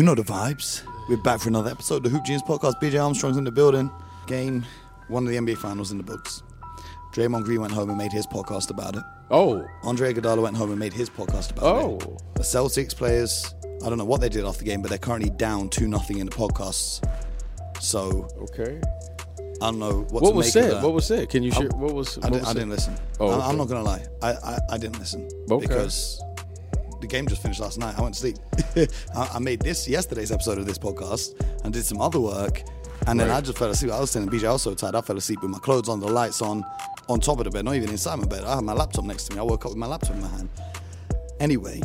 You know the vibes. We're back for another episode of the Hoop Genius podcast. BJ Armstrong's in the building. Game one of the NBA Finals in the books. Draymond Green went home and made his podcast about it. Oh, Andre Iguodala went home and made his podcast about Oh. it. Oh. The Celtics players, I don't know what they did after the game, but they're currently down two nothing in the podcasts. So okay. I don't know what, What was said? What was said? Can you share? What was? I, didn't, was I didn't listen. Oh, I, okay. I'm not gonna lie. I, I, I didn't listen Okay. because the game just finished last night. I went to sleep. I, I made this yesterday's episode of this podcast and did some other work, and then Right. I just fell asleep. I was telling BJ I was so tired. I fell asleep with my clothes on, the lights on, on top of the bed, not even inside my bed. I had my laptop next to me. I woke up with my laptop in my hand. Anyway,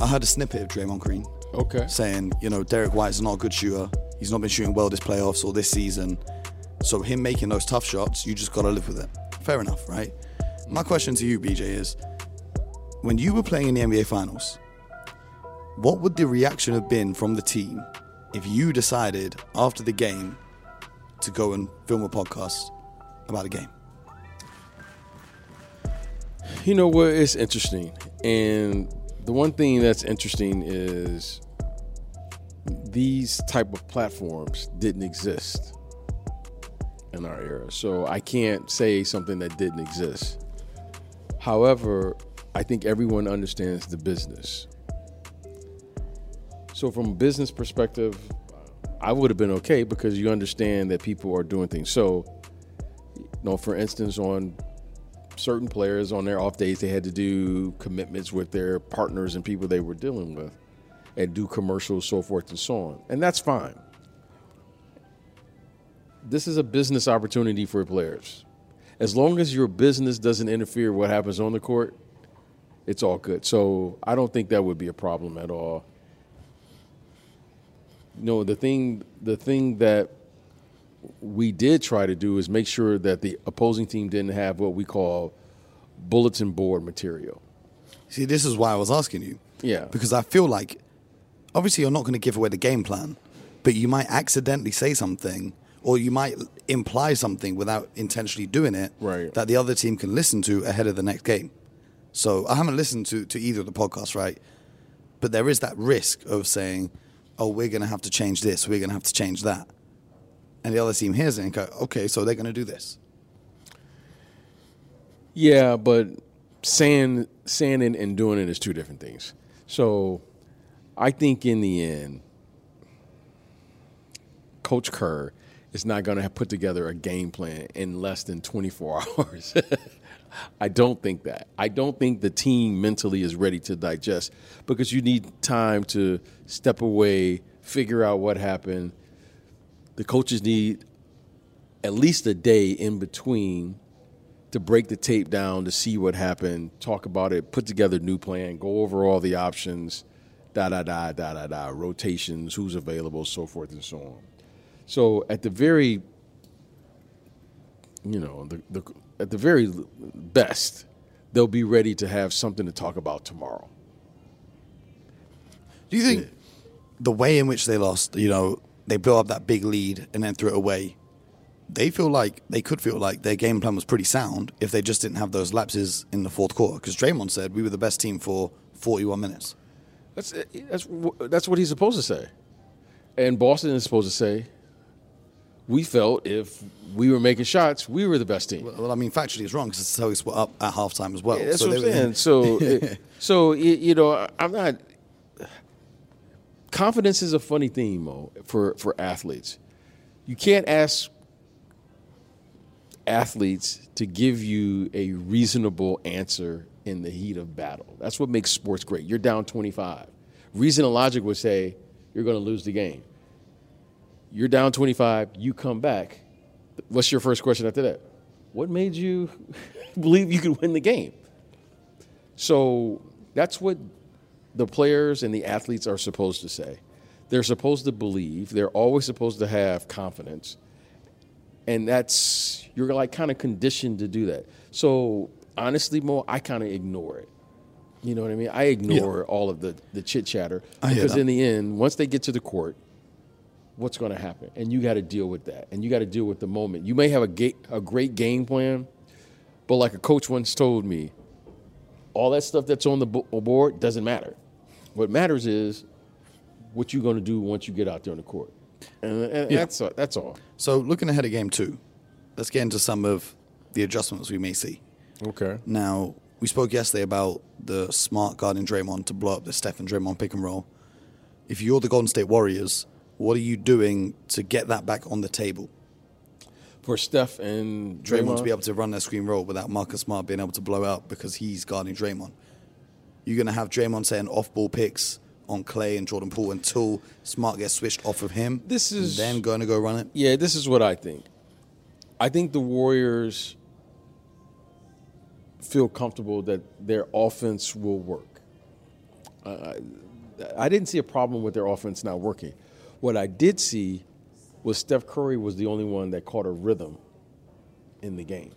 I heard a snippet of Draymond Green Okay. saying, you know, Derrick White's not a good shooter. He's not been shooting well this playoffs or this season. So him making those tough shots, you just gotta live with it. Fair enough, right? My question to you, BJ, is when you were playing in the NBA Finals, what would the reaction have been from the team if you decided after the game to go and film a podcast about a game? You know what? It's interesting, and the one thing that's interesting is these type of platforms didn't exist in our era. So I can't say something that didn't exist. However, I think everyone understands the business. So from a business perspective, I would have been okay because you understand that people are doing things. So, you know, for instance, on certain players on their off days, they had to do commitments with their partners and people they were dealing with and do commercials, so forth and so on. And that's fine. This is a business opportunity for players. As long as your business doesn't interfere with what happens on the court, it's all good. So I don't think that would be a problem at all. No, the thing the thing that we did try to do is make sure that the opposing team didn't have what we call bulletin board material. See, this is why I was asking you. Yeah. Because I feel like, obviously, you're not going to give away the game plan, but you might accidentally say something or you might imply something without intentionally doing it Right. that the other team can listen to ahead of the next game. So I haven't listened to, to either of the podcasts, right? But there is that risk of saying, oh, we're going to have to change this, we're going to have to change that. And the other team hears it and go, okay, so they're going to do this. Yeah, but saying saying it and doing it is two different things. So I think in the end, Coach Kerr is not going to have put together a game plan in less than 24 hours. I don't think that. I don't think the team mentally is ready to digest because you need time to step away, figure out what happened. The coaches need at least a day in between to break the tape down to see what happened, talk about it, put together a new plan, go over all the options, da da da da da da, rotations, who's available, so forth and so on. So at the very, you know, the, the at the very best, they'll be ready to have something to talk about tomorrow. Do you think the way in which they lost, you know, they built up that big lead and then threw it away, they feel like they could feel like their game plan was pretty sound if they just didn't have those lapses in the fourth quarter? Because Draymond said we were the best team for 41 minutes. That's eh, that's that's what he's supposed to say, and Boston is supposed to say. We felt if we were making shots, we were the best team. Well, I mean, factually, it's wrong because it's how we split up at halftime as well. Yeah, that's So what I'm were- saying. So, it, so y- you know, I'm not. Confidence is a funny thing, Mo, for for athletes. You can't ask athletes to give you a reasonable answer in the heat of battle. That's what makes sports great. You're down 25. Reason and logic would say you're going to lose the game. You're down 25. You come back. What's your first question after that? What made you believe you could win the game? So that's what the players and the athletes are supposed to say. They're supposed to believe. They're always supposed to have confidence. And that's, you're like kind of conditioned to do that. So honestly, Mo, I kind of ignore it. You know what I mean? I ignore all of the, the chit chatter because in the end, once they get to the court, what's going to happen? And you got to deal with that. And you got to deal with the moment. You may have a, ga- a great game plan, but like a coach once told me, all that stuff that's on the bo- board doesn't matter. What matters is what you're going to do once you get out there on the court. And, and Yeah. that's that's all. So looking ahead at game two, let's get into some of the adjustments we may see. Okay. Now, we spoke yesterday about the smart guarding Draymond to blow up the Steph and Draymond pick and roll. If you're the Golden State Warriors, what are you doing to get that back on the table? For Steph and Draymond, Draymond, to be able to run that screen roll without Marcus Smart being able to blow out because he's guarding Draymond. You're going to have Draymond saying off ball picks on Klay and Jordan Poole until Smart gets switched off of him. This is- then going to go run it. Yeah, this is what I think. I think the Warriors feel comfortable that their offense will work. Uh, I didn't see a problem with their offense not working. What I did see was Steph Curry was the only one that caught a rhythm in the game.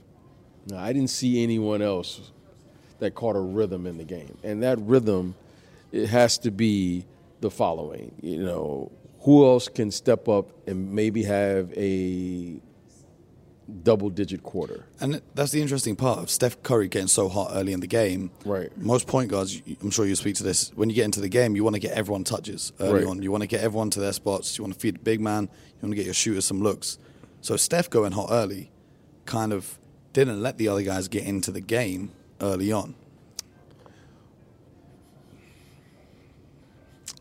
Now, I didn't see anyone else that caught a rhythm in the game. And that rhythm, it has to be the following. You know, who else can step up and maybe have a double digit quarter? And that's the interesting part of Steph Curry getting so hot early in the game. Right. Most point guards, I'm sure you speak to this, when you get into the game, you want to get everyone touches early Right. on. You want to get everyone to their spots. You want to feed the big man. You want to get your shooters some looks. So Steph going hot early kind of didn't let the other guys get into the game early on.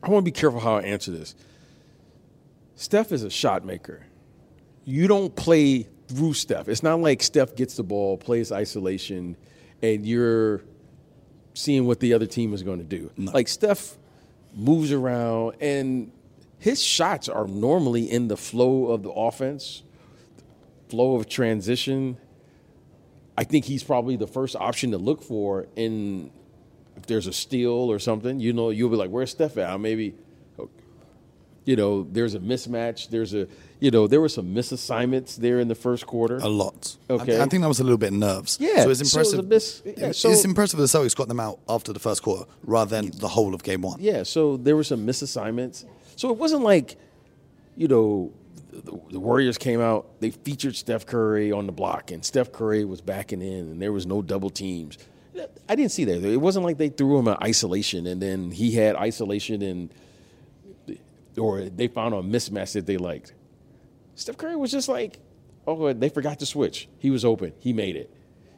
I want to be careful how I answer this. Steph is a shot maker. You don't play through Steph. It's not like Steph gets the ball, plays isolation, and you're seeing what the other team is going to do. Like Steph moves around, and his shots are normally in the flow of the offense, flow of transition. I think he's probably the first option to look for in if there's a steal or something. You know, you'll be like, "Where's Steph at?" Maybe, you know, there's a mismatch. There's a, you know, there were some misassignments there in the first quarter. A lot. Okay. I, think that was a little bit nerves. Yeah, So it's impressive. so it was a impressive. miss- yeah, it's so- impressive the Celtics got them out after the first quarter rather than the whole of game one. Yeah, so there were some misassignments. So it wasn't like, you know, the, the Warriors came out, they featured Steph Curry on the block, and Steph Curry was backing in, and there was no double teams. I didn't see that. It wasn't like they threw him in isolation, and then he had isolation, and or they found a mismatch that they liked. Steph Curry was just like, oh, they forgot to switch. He was open. He made it.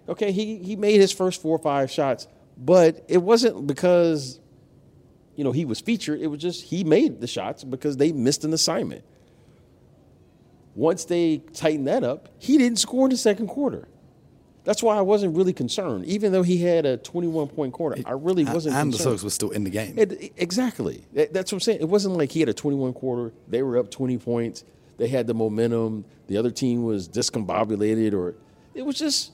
Okay, he he made his first four or five shots, but it wasn't because you know, he was featured. It was just he made the shots because they missed an assignment. Once they tightened that up, he didn't score in the second quarter. That's why I wasn't really concerned, even though he had a 21 point quarter. I really wasn't. and the concerned. Celtics were still in the game. It- exactly. That- That's what I'm saying. It wasn't like he had a 21 quarter. They were up 20 points. They had the momentum. The other team was discombobulated, or it was just,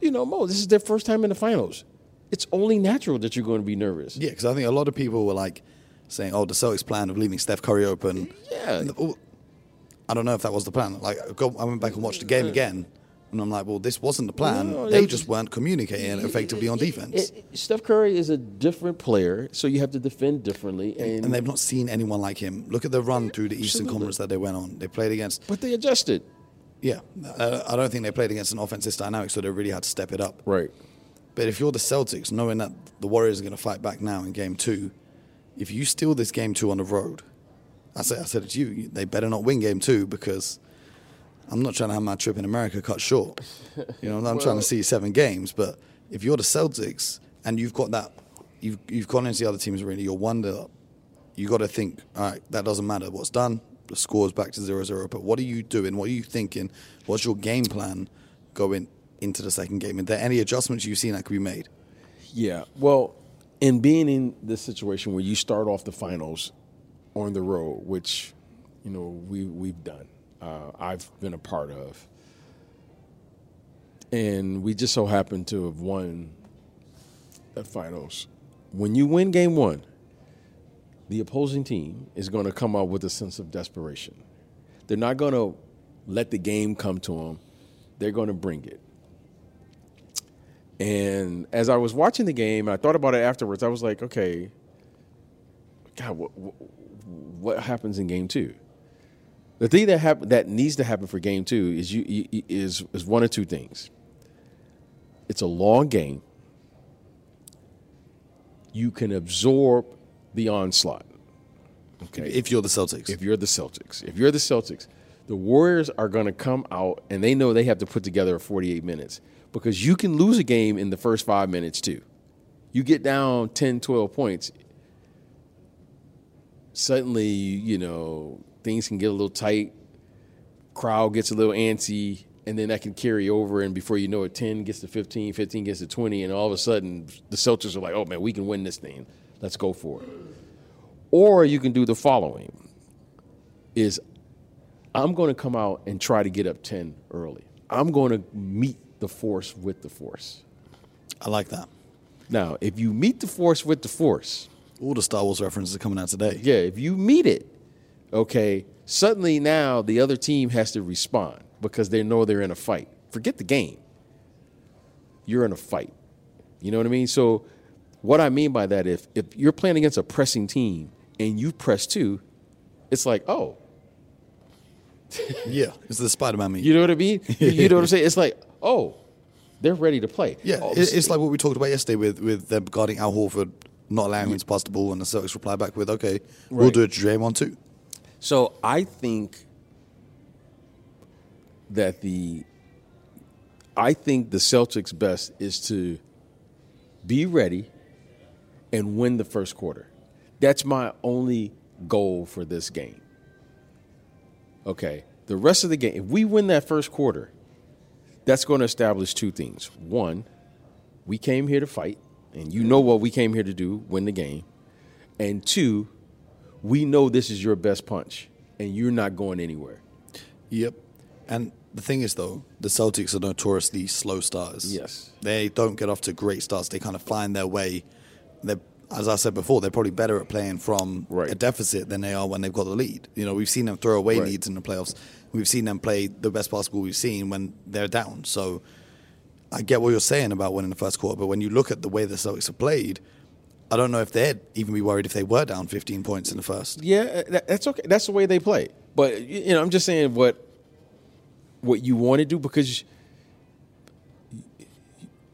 you know, Mo. This is their first time in the finals. It's only natural that you're going to be nervous. Yeah, because I think a lot of people were like saying, "Oh, the Celtics' plan of leaving Steph Curry open." Yeah. I don't know if that was the plan. Like, I went back and watched the game uh-huh. again, and I'm like, "Well, this wasn't the plan. No, they just weren't communicating effectively on defense, It- it- Steph Curry is a different player, so you have to defend differently, and, and they've not seen anyone like him. Look at the run through the Eastern Absolutely. Conference that they went on. They played against, but they adjusted. yeah. Uh, I don't think they played against an offense this dynamic, so they really had to step it up. Right. But if you're the Celtics, knowing that the Warriors are going to fight back now in Game Two, if you steal this Game Two on the road, I said I said it to you, they better not win Game Two because I'm not trying to have my trip in America cut short. You know, I'm trying to see seven games. But if you're the Celtics and you've got that, you've you've gone into the other teams already, you're one up. You got to think, all right, that doesn't matter. What's done, the score's back to 0-0. But what are you doing? What are you thinking? What's your game plan going into the second game? Are there any adjustments you've seen that could be made? Yeah. Well, in being in this situation where you start off the finals on the road, which you know we we've done, uh, I've been a part of, and we just so happen to have won the finals. When you win game one, the opposing team is going to come out with a sense of desperation. They're not going to let the game come to them. They're going to bring it. And as I was watching the game, I thought about it afterwards. I was like, okay, God, what, what, what happens in game two? The thing that happen, that needs to happen for game two is you, you is is one of two things. It's a long game. You can absorb the onslaught. Okay. If you're the Celtics. if you're the Celtics. If you're the Celtics, the Warriors are going to come out and they know they have to put together 48 minutes because you can lose a game in the first five minutes too. You get down 10, 12 points, suddenly, you know, things can get a little tight, crowd gets a little antsy, and then that can carry over. And before you know it, 10 gets to 15, 15 gets to 20, and all of a sudden the Celtics are like, oh man, we can win this thing. Let's go for it. Or you can do the following is I'm going to come out and try to get up 10 early. I'm going to meet the force with the force. I like that. Now, if you meet the force with the force, All the Star Wars references are coming out today. yeah, if you meet it, okay, suddenly now the other team has to respond because they know they're in a fight. Forget the game. You're in a fight. You know what I mean? So what I mean by that if if you're playing against a pressing team and you press two, it's like, "Oh, Yeah, it's the Spider-Man meme. You know what I mean? You- know what I'm saying? It's like, oh, they're ready to play. Yeah, Oh, it- it's like what we talked about yesterday with with them guarding Al Horford, not allowing him to pass the ball, and the Celtics reply back with, "Okay, we'll do it to Draymond too." So I think that the I think the Celtics best is to be ready and win the first quarter. That's my only goal for this game. Okay. The rest of the game, if we win that first quarter, that's going to establish two things. One, we came here to fight, and you know what we came here to do, win the game. And two, we know this is your best punch, and you're not going anywhere. Yep. And the thing is, though, the Celtics are notoriously slow starters. Yes. They don't get off to great starts. They kind of find their way. They're, as I said before, they're probably better at playing from Right. a deficit than they are when they've got the lead. You know, we've seen them throw away Right. leads in the playoffs. We've seen them play the best basketball we've seen when they're down. So I get what you're saying about winning the first quarter, but when you look at the way the Celtics have played, I don't know if they'd even be worried if they were down 15 points in the first. Yeah, uh, that's okay. That's the way they play. But you know, I'm just saying what what you want to do because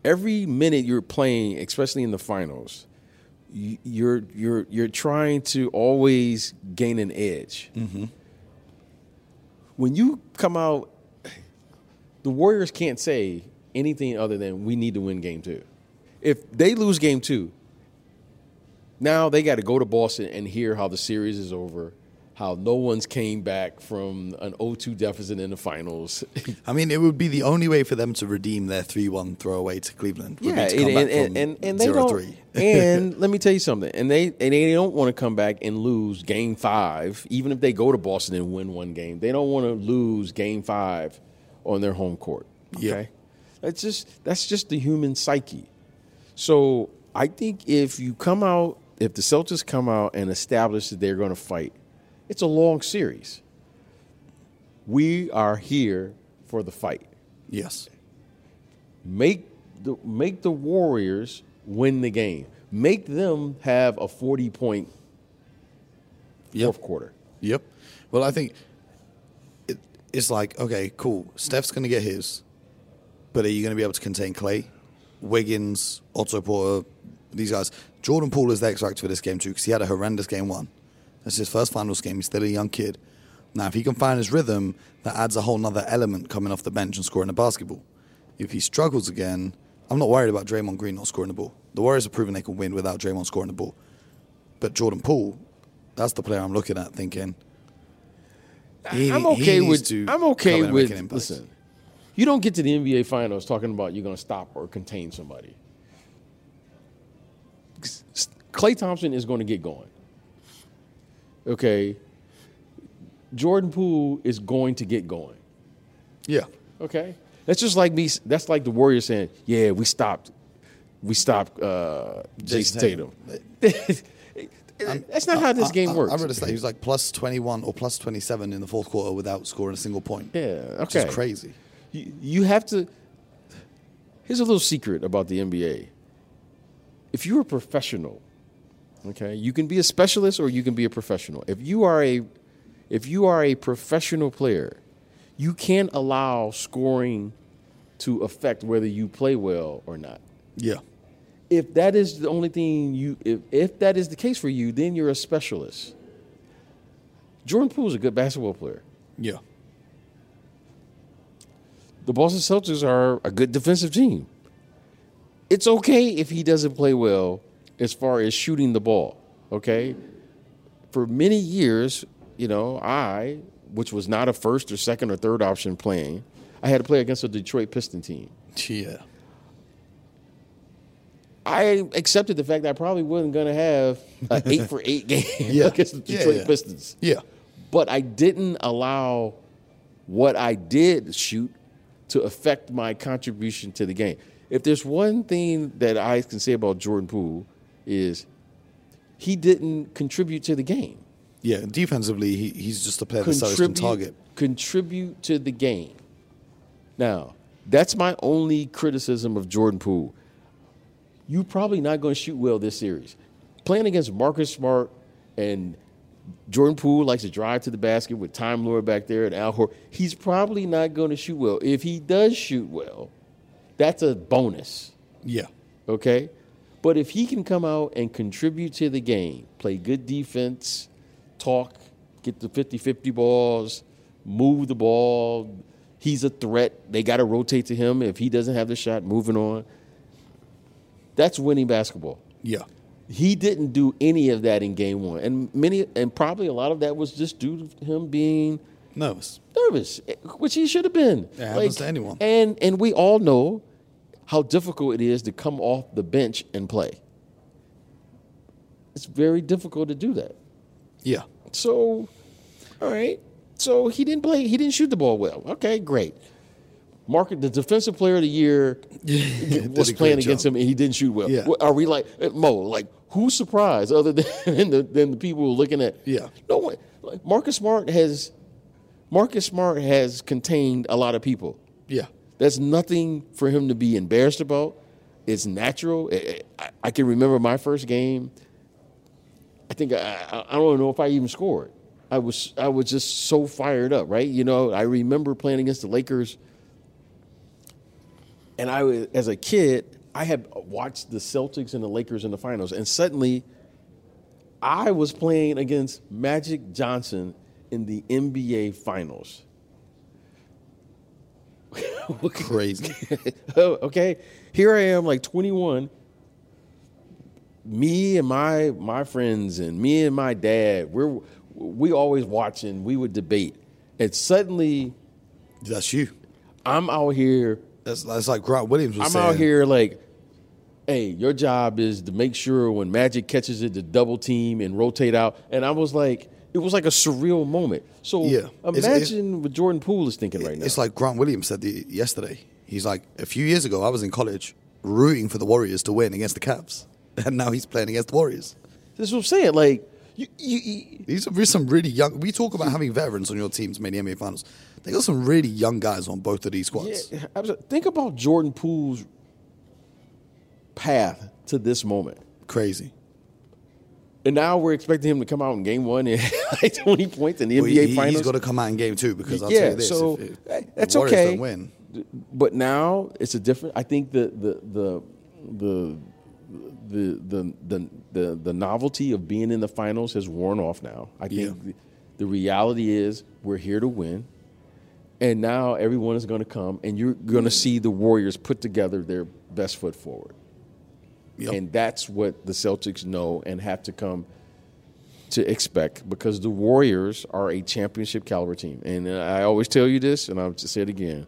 every minute you're playing, especially in the finals, you're you're you're trying to always gain an edge. Mm-hmm. When you come out, the Warriors can't say anything other than we need to win game two. If they lose game two, now they got to go to Boston and hear how the series is over, how no one's came back from an 0-2 deficit in the finals. I mean, it would be the only way for them to redeem their 3 1 throwaway to Cleveland. Yeah, to and, and, and, and they don't. and let me tell you something. And they and they don't want to come back and lose Game Five, even if they go to Boston and win one game. They don't want to lose Game Five on their home court. Yeah. That's just that's just the human psyche. So I think if you come out, if the Celtics come out and establish that they're going to fight, it's a long series. We are here for the fight yes. make the make the Warriors win the game. Make them have a forty point Yep. fourth quarter. Yep. Well, I think it, it's like, okay, cool. Steph's going to get his, but are you going to be able to contain Klay, Wiggins, Otto Porter, these guys? Jordan Poole is the X factor for this game, too, because he had a horrendous game one. That's his first finals game. He's still a young kid. Now, if he can find his rhythm, that adds a whole nother element coming off the bench and scoring a basketball. If he struggles again, I'm not worried about Draymond Green not scoring the ball. The Warriors have proven they can win without Draymond scoring the ball. But Jordan Poole, that's the player I'm looking at thinking. he- I'm okay with I'm okay in and make with listen. You don't get to the NBA finals talking about you're going to stop or contain somebody. Klay Thompson is going to get going. Okay. Jordan Poole is going to get going. Yeah. Okay, that's just like me. That's like the Warriors saying, "Yeah, we stopped, we stopped uh, Jayson Tatum." that's not how this game I, works. I, I a stat. He was like plus 21 or plus 27 in the fourth quarter without scoring a single point. yeah, okay. crazy. You, you have to. Here's a little secret about the NBA. If you're a professional, okay, you can be a specialist or you can be a professional. If you are a, if you are a professional player, you can't allow scoring to affect whether you play well or not. Yeah. if that is the only thing you if, if that is the case for you then you're a specialist Jordan Poole is a good basketball player. Yeah. The Boston Celtics are a good defensive team. It's okay if he doesn't play well as far as shooting the ball, okay? For many years, you know, I, which was not a first or second or third option playing, I had to play against a Detroit Piston team. Yeah. I accepted the fact that I probably wasn't going to have an eight for eight game Yeah. against the Yeah, Detroit yeah. Pistons. Yeah. But I didn't allow what I did shoot to affect my contribution to the game. If there's one thing that I can say about Jordan Poole is he didn't contribute to the game. Yeah. Defensively, he, he's just a player that Celtics can target. contribute to the game. Now, that's my only criticism of Jordan Poole. You're probably not going to shoot well this series. Playing against Marcus Smart and Jordan Poole likes to drive to the basket with Time Lord back there and Al Hor. He's probably not going to shoot well. If he does shoot well, that's a bonus Yeah. okay? But if he can come out and contribute to the game, play good defense, talk, get the 50 50 balls, move the ball, he's a threat. They got to rotate to him. If he doesn't have the shot, moving on. That's winning basketball. Yeah. He didn't do any of that in game one. And many and probably a lot of that was just due to him being Nervous. nervous, which he should have been. It happens to anyone. And and we all know how difficult it is to come off the bench and play. It's very difficult to do that. Yeah. So, all right. So he didn't play. He didn't shoot the ball well. Okay, great. Market the defensive player of the year was playing against job. him and he didn't shoot well. Yeah. Are we like uh, Mo? Like who's surprised other than the, than the people who are looking at? Yeah. No one. Like Marcus Smart has Marcus Smart has contained a lot of people. Yeah. There's nothing for him to be embarrassed about. It's natural. I, I- I can remember my first game. I think I, I don't know if I even scored. I was I was just so fired up, right? You know, I remember playing against the Lakers, and I was as a kid I had watched the Celtics and the Lakers in the finals, and suddenly I was playing against Magic Johnson in the NBA finals. Crazy. Oh, okay. Here I am, like 21. Me and my my friends and me and my dad, we're we always watching. We would debate, and suddenly That's you. I'm out here. That's, that's like Grant Williams was I'm saying. out here like, hey, your job is to make sure when Magic catches it to double team and rotate out. And I was like, it was like a surreal moment. So Yeah. It's- imagine what Jordan Poole is thinking right now. It's like Grant Williams said the, yesterday. He's like, a few years ago, I was in college rooting for the Warriors to win against the Cavs. And now he's playing against the Warriors. this is what I'm saying. Like, you, you, you These are some really young. We talk about having veterans on your teams made the NBA Finals. They got some really young guys on both of these squads. Yeah, absolutely. Think about Jordan Poole's path to this moment. Crazy. And now we're expecting him to come out in game one and like 20 points in the But NBA he, finals. has got to come out in game two because I'll yeah, tell you this: so if, if that's okay. Win. But now it's a different. I think the the the the the the the, the, the novelty of being in the finals has worn off now. I think Yeah. the, the reality is we're here to win. And now everyone is going to come, and you're going to see the Warriors put together their best foot forward. Yep. And that's what the Celtics know and have to come to expect because the Warriors are a championship caliber team. And uh, I always tell you this, and I'll just say it again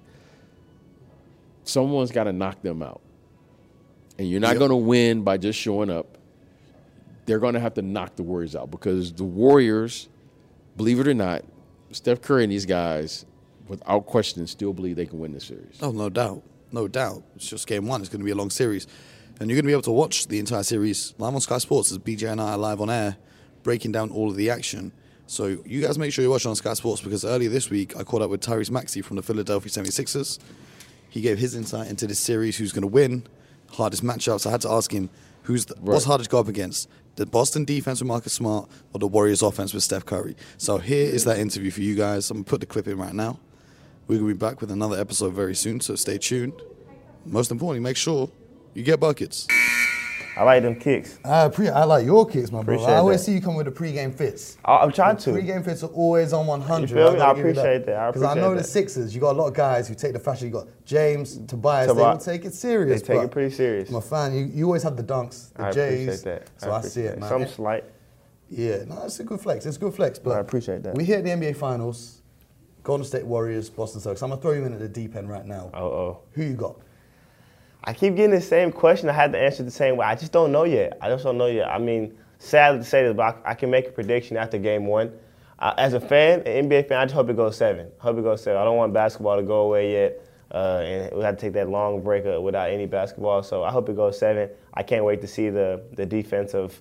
someone's got to knock them out. And you're not Yep. going to win by just showing up. They're going to have to knock the Warriors out because the Warriors, believe it or not, Steph Curry and these guys, without question, still believe they can win this series. Oh, no doubt. No doubt. It's just game one. It's going to be a long series. And you're going to be able to watch the entire series live on Sky Sports as BJ and I are live on air, breaking down all of the action. So you guys make sure you watch on Sky Sports because earlier this week I caught up with Tyrese Maxey from the Philadelphia 76ers. He gave his insight into this series, who's going to win, hardest matchups. I had to ask him, who's the, what's hardest to go up against? The Boston defense with Marcus Smart or the Warriors offense with Steph Curry? So here is that interview for you guys. I'm going to put the clip in right now. We're going to be back with another episode very soon, so stay tuned. Most importantly, make sure you get buckets. I like them kicks. I, pre- I like your kicks, my bro. Appreciate I always that. see you come with the pre-game fits. I- I'm trying to. Pre-game fits are always on 100. You feel me? gotta I appreciate that. I Because I appreciate know the. Sixers, you got a lot of guys who take the fashion. You got James, Tobias, they Tobi- don't take it serious. They take it pretty serious. I'm a fan. You, you always have the dunks, the I J's. appreciate that. So I, see it, man. Some slight. Yeah, no, it's a good flex. It's a good flex. But I appreciate that. We here at the NBA Finals, Golden State Warriors, Boston Celtics. I'm gonna throw you in at the deep end right now. Uh oh. Who you got? I keep getting the same question. I had to answer the same way. I just don't know yet. I just don't know yet. I mean, sad to say this, but I, can make a prediction after game one. Uh, as a fan, an NBA fan, I just hope it goes seven. Hope it goes seven. I don't want basketball to go away yet. Uh, and we had to take that long break uh, without any basketball. So I hope it goes seven. I can't wait to see the the defensive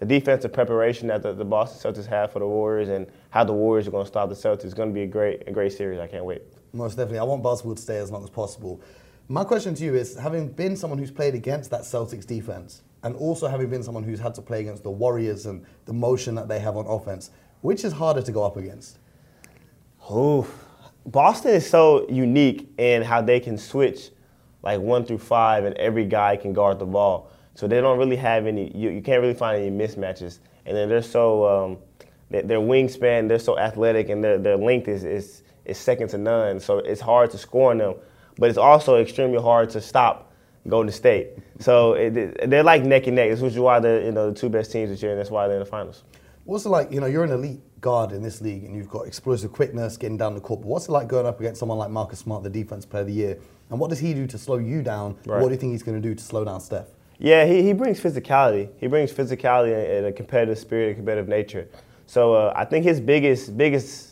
the defensive preparation that the, the Boston Celtics have for the Warriors and how the Warriors are going to stop the Celtics. It's going to be a great a great series. I can't wait. Most definitely. I want basketball to stay as long as possible. My question to you is having been someone who's played against that Celtics defense and also having been someone who's had to play against the Warriors and the motion that they have on offense, which is harder to go up against? Ooh, Boston is so unique in how they can switch like one through five, and every guy can guard the ball. So they don't really have any. You, you can't really find any mismatches. And then they're so um, their, their wingspan, they're so athletic, and their their length is is is second to none. So it's hard to score on them, but it's also extremely hard to stop Golden State. So it, they're like neck and neck. This is why they're you know the two best teams this year, and that's why they're in the finals. What's it like? You know, you're an elite guard in this league and you've got explosive quickness getting down the court. But what's it like going up against someone like Marcus Smart, the defense player of the year? And what does he do to slow you down? Right. What do you think he's going to do to slow down Steph? Yeah, he, he brings physicality. He brings physicality and, and a competitive spirit, a competitive nature. So uh, I think his biggest biggest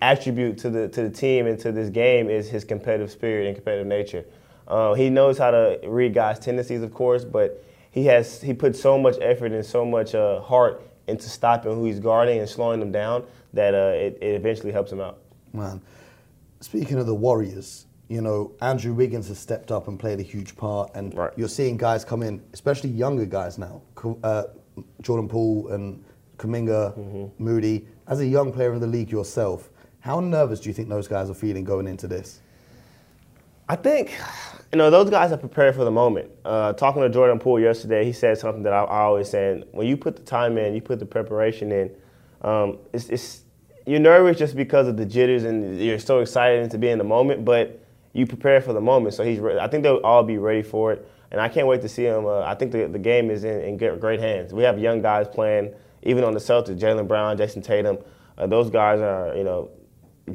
attribute to the to the team and to this game is his competitive spirit and competitive nature. Uh, he knows how to read guys' tendencies, of course, but he has he puts so much effort and so much uh, heart into stopping who he's guarding and slowing them down that uh, it, it eventually helps him out. Man, speaking of the Warriors, you know, Andrew Wiggins has stepped up and played a huge part, and Right. you're seeing guys come in, especially younger guys now, uh, Jordan Poole and Kuminga, Mm-hmm. Moody. As a young player in the league yourself, how nervous do you think those guys are feeling going into this? I think, you know, those guys are prepared for the moment. Uh, talking to Jordan Poole yesterday, he said something that I, I always say: when you put the time in, you put the preparation in. Um, it's, it's you're nervous just because of the jitters and you're so excited to be in the moment, but you prepare for the moment. So he's, re- I think they'll all be ready for it, and I can't wait to see them. Uh, I think the, the game is in, in great hands. We have young guys playing, even on the Celtics, Jaylen Brown, Jayson Tatum. Uh, those guys are, you know,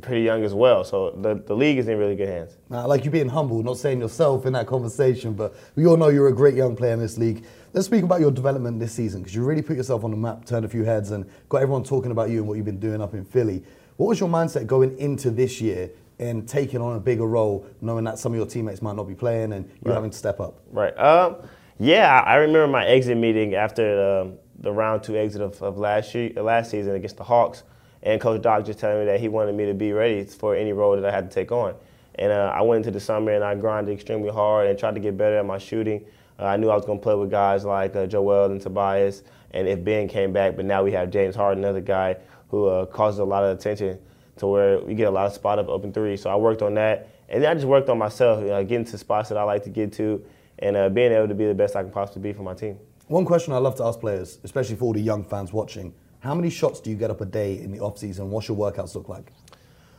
pretty young as well. So the, the league is in really good hands. Now, like you being humble, not saying yourself in that conversation, but we all know you're a great young player in this league. Let's speak about your development this season because you really put yourself on the map, turned a few heads, and got everyone talking about you and what you've been doing up in Philly. What was your mindset going into this year and taking on a bigger role, knowing that some of your teammates might not be playing and you're Right. having to step up? Right. Um, yeah, I I remember my exit meeting after um, the round two exit of, of last year, last season against the Hawks, and Coach Doc just telling me that he wanted me to be ready for any role that I had to take on. And uh, I went into the summer and I grinded extremely hard and tried to get better at my shooting. Uh, I knew I was going to play with guys like uh, Joel and Tobias, and if Ben came back, but now we have James Harden, another guy who uh, causes a lot of attention to where we get a lot of spot up open threes. So I worked on that, and then I just worked on myself, you know, getting to spots that I like to get to, and uh, being able to be the best I can possibly be for my team. One question I love to ask players, especially for all the young fans watching, how many shots do you get up a day in the off season? What's your workouts look like?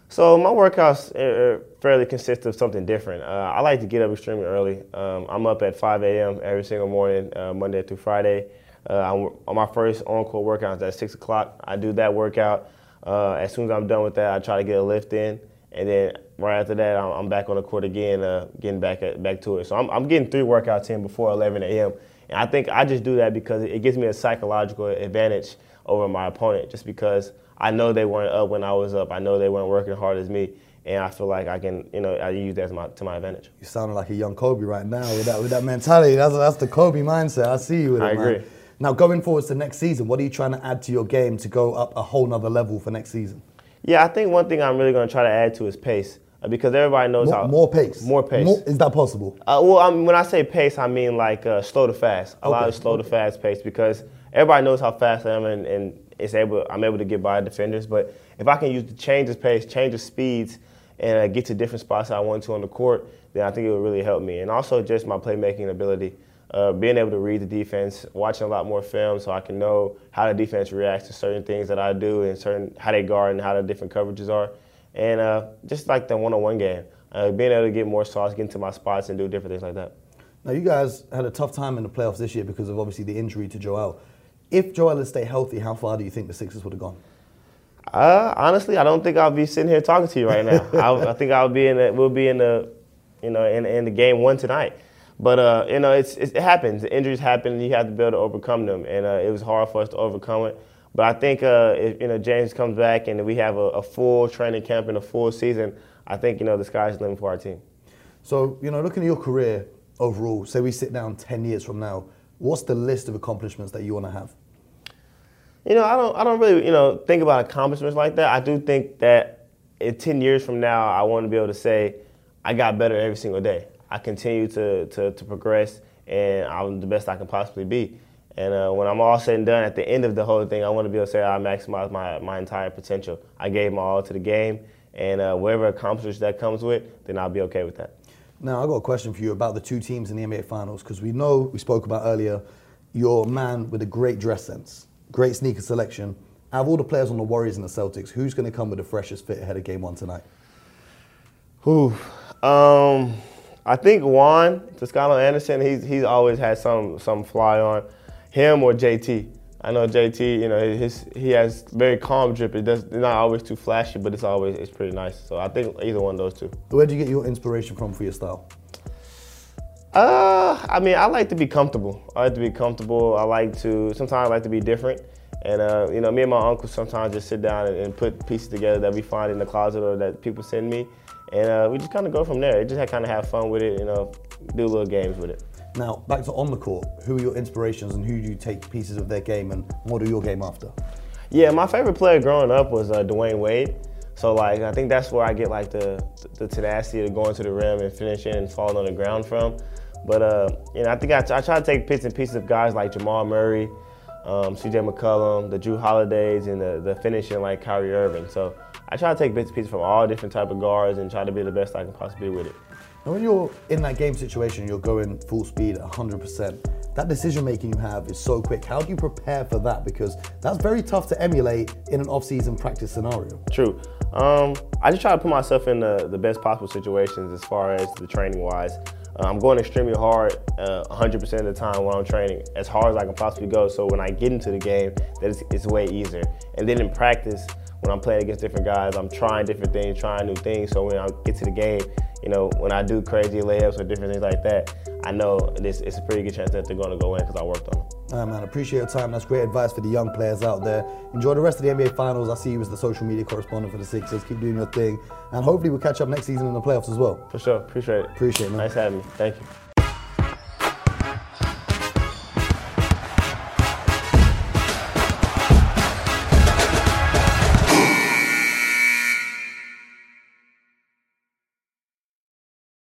So my workouts are fairly consist of something different. Uh, I like to get up extremely early. Um, I'm up at 5 a.m. every single morning, uh, Monday through Friday. Uh, on my first on-court workout is at 6 o'clock. I do that workout. Uh, as soon as I'm done with that, I try to get a lift in, and then right after that, I'm, I'm back on the court again, uh, getting back at, back to it. So I'm, I'm getting three workouts in before 11 a.m. And I think I just do that because it gives me a psychological advantage over my opponent, just because I know they weren't up when I was up. I know they weren't working hard as me, and I feel like I can, you know, I use that as my, to my advantage. You sounding like a young Kobe right now with that with that mentality. That's that's the Kobe mindset. I see you with I it, man. agree. Now going forwards to next season, what are you trying to add to your game to go up a whole nother level for next season? Yeah, I think one thing I'm really going to try to add to is pace, uh, because everybody knows More, how more pace. More pace. is that possible? Uh, well, I mean, when I say pace, I mean like uh, slow to fast. A lot Okay, of slow to okay. fast pace because everybody knows how fast I am, and, and it's able. I'm able to get by defenders. But if I can use the change of pace, change of speeds, and uh, get to different spots I want to on the court, then I think it would really help me. And also just my playmaking ability. uh, being able to read the defense, watching a lot more film, so I can know how the defense reacts to certain things that I do and certain how they guard and how the different coverages are, and uh, just like the one-on-one game, uh, being able to get more sauce, get into my spots, and do different things like that. Now, you guys had a tough time in the playoffs this year because of obviously the injury to Joel. If Joel had stayed healthy, how far do you think the Sixers would have gone? Uh, honestly, I don't think I'll be sitting here talking to you right now. I, I, think I'll be in. The, we'll be in the, you know, in, in the game one tonight. But uh, you know, it's, it's, it happens. The injuries happen. You have to be able to overcome them, and uh, it was hard for us to overcome it. But I think uh, if you know James comes back and we have a, a, full training camp and a full season, I think you know the sky's the limit for our team. So you know, looking at your career overall, say we sit down ten years from now, what's the list of accomplishments that you want to have? You know, I don't I don't really you know think about accomplishments like that. I do think that in ten years from now, I want to be able to say I got better every single day. I continue to, to, to progress, and I'm the best I can possibly be. And uh, when I'm all said and done, at the end of the whole thing, I want to be able to say I maximized my, my entire potential. I gave my all to the game, and uh, whatever accomplishment that comes with, then I'll be okay with that. Now, I've got a question for you about the two teams in the NBA Finals, because we know, we spoke about earlier, you're a man with a great dress sense, great sneaker selection. Out of all the players on the Warriors and the Celtics, who's going to come with the freshest fit ahead of game one tonight? Who? Um, I think Juan Toscano Anderson, he's he's always had some some fly on him or JT. I know JT, you know, his he has very calm drip. It does it's not always too flashy, but it's always it's pretty nice. So I think either one of those two. Where do you get your inspiration from for your style? Uh, I mean, I like to be comfortable. I like to be comfortable. I like to sometimes I like to be different. And uh, you know, me and my uncle sometimes just sit down and, and, put pieces together that we find in the closet or that people send me, and uh, we just kind of go from there. Just kind of have fun with it, you know, do little games with it. Now, back to on the court. Who are your inspirations, and who do you take pieces of their game, and model your game after? Yeah, my favorite player growing up was uh, Dwyane Wade. So like, I think that's where I get like the the tenacity to go into the rim and finishing and falling on the ground from. But uh, you know, I think I, I try to take bits and pieces of guys like Jamal Murray, um, C.J. McCollum, the Jrue Holidays, and the, the finishing like Kyrie Irving. So I try to take bits and pieces from all different type of guards and try to be the best I can possibly be with it. And when you're in that game situation, you're going full speed 100%. That decision making you have is so quick. How do you prepare for that? Because that's very tough to emulate in an off-season practice scenario. True. Um, I just try to put myself in the, the best possible situations as far as the training wise. Uh, I'm going extremely hard uh, 100% of the time when I'm training, as hard as I can possibly go. So when I get into the game, that it's way easier. And then in practice, when I'm playing against different guys, I'm trying different things, trying new things. So when I get to the game, you know, when I do crazy layups or different things like that, I know this, it's a pretty good chance that they're going to go in because I worked on them. Right, man, appreciate your time. That's great advice for the young players out there. Enjoy the rest of the NBA Finals. I see you as the social media correspondent for the Sixers. Keep doing your thing. And hopefully we'll catch up next season in the playoffs as well. For sure. Appreciate it. Appreciate it, man. Nice having you. Thank you.